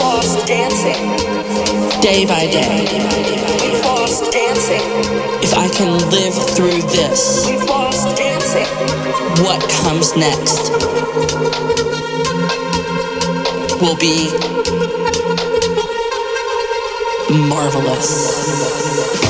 lost dancing day by day. Lost dancing. If I can live through this, lost dancing. What comes next will be marvelous.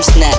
Snap.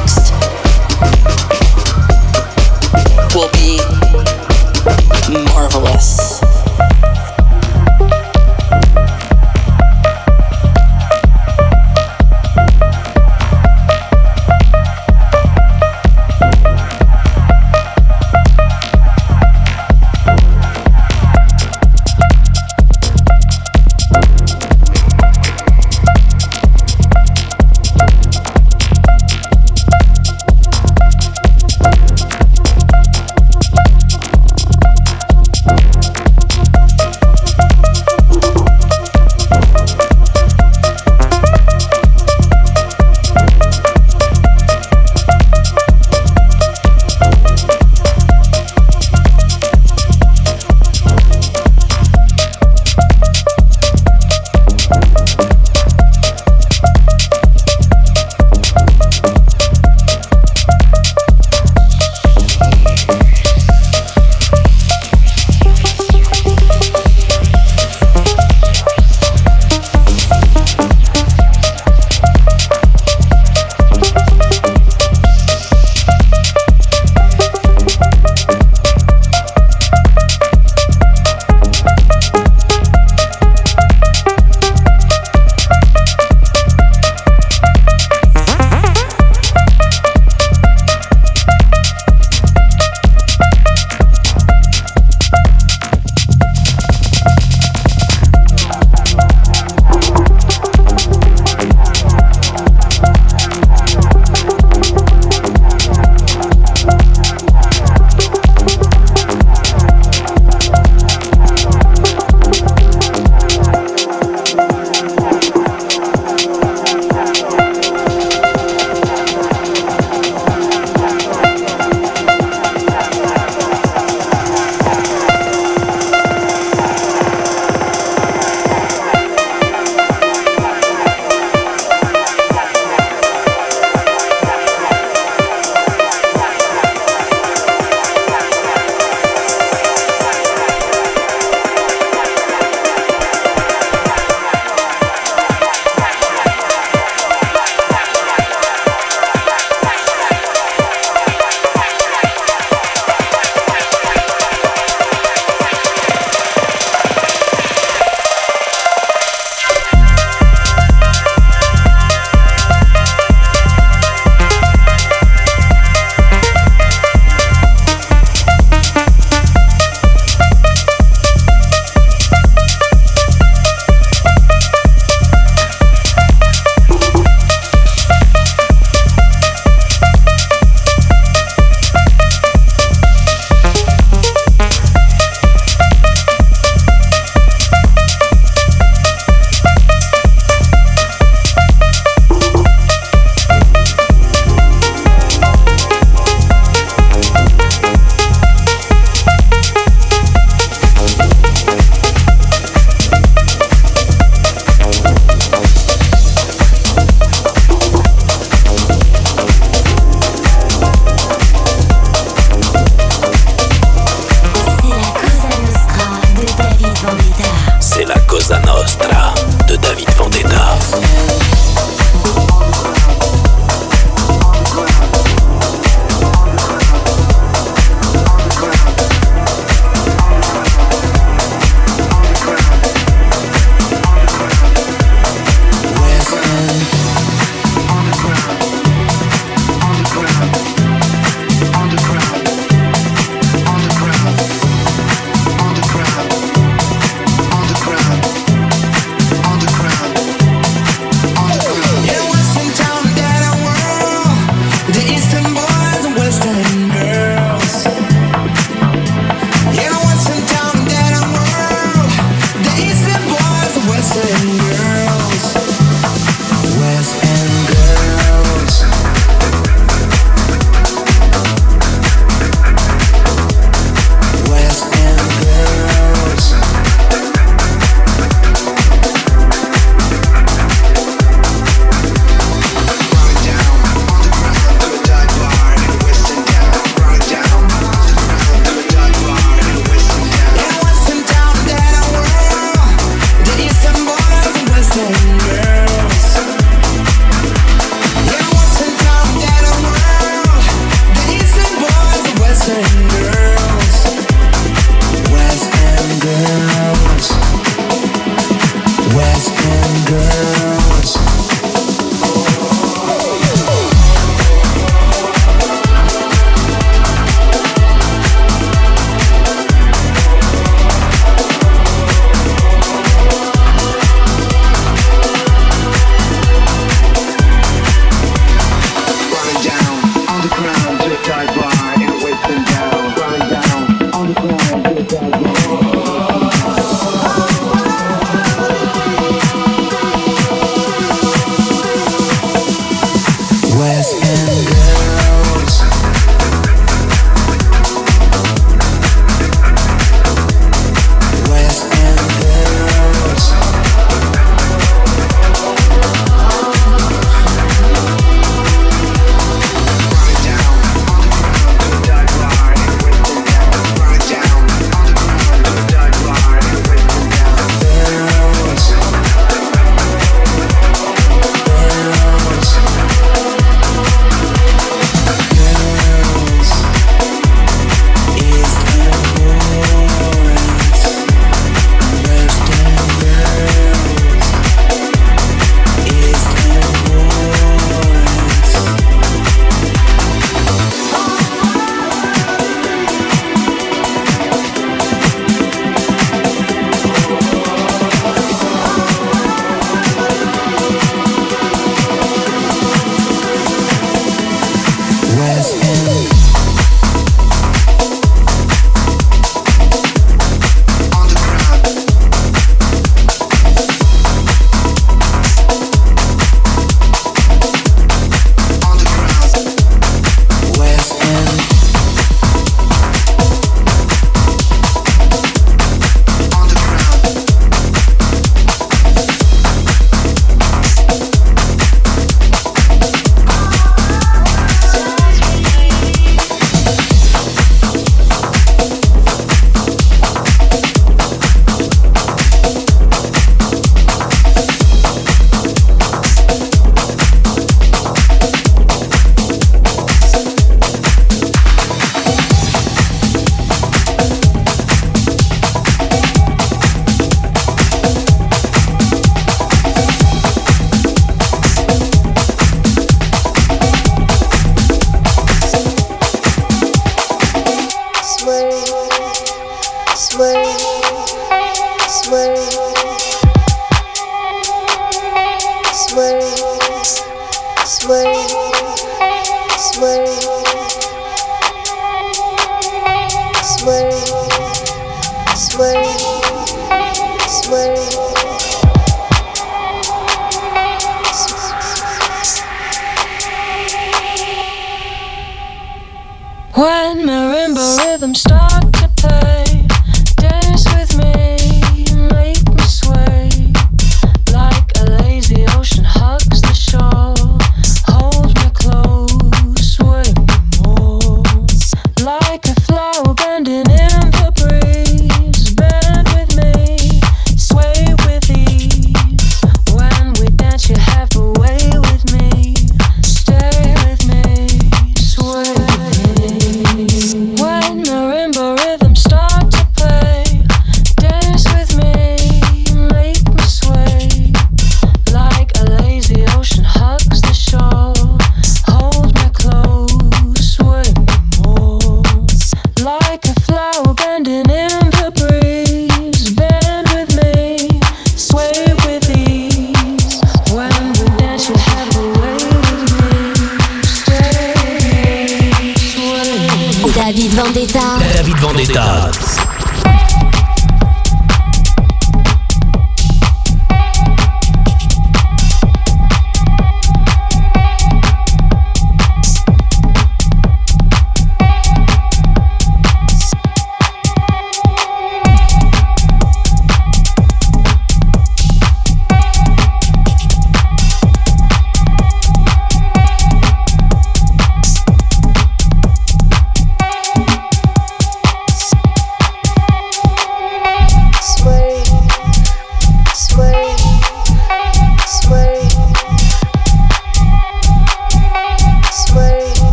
them stars.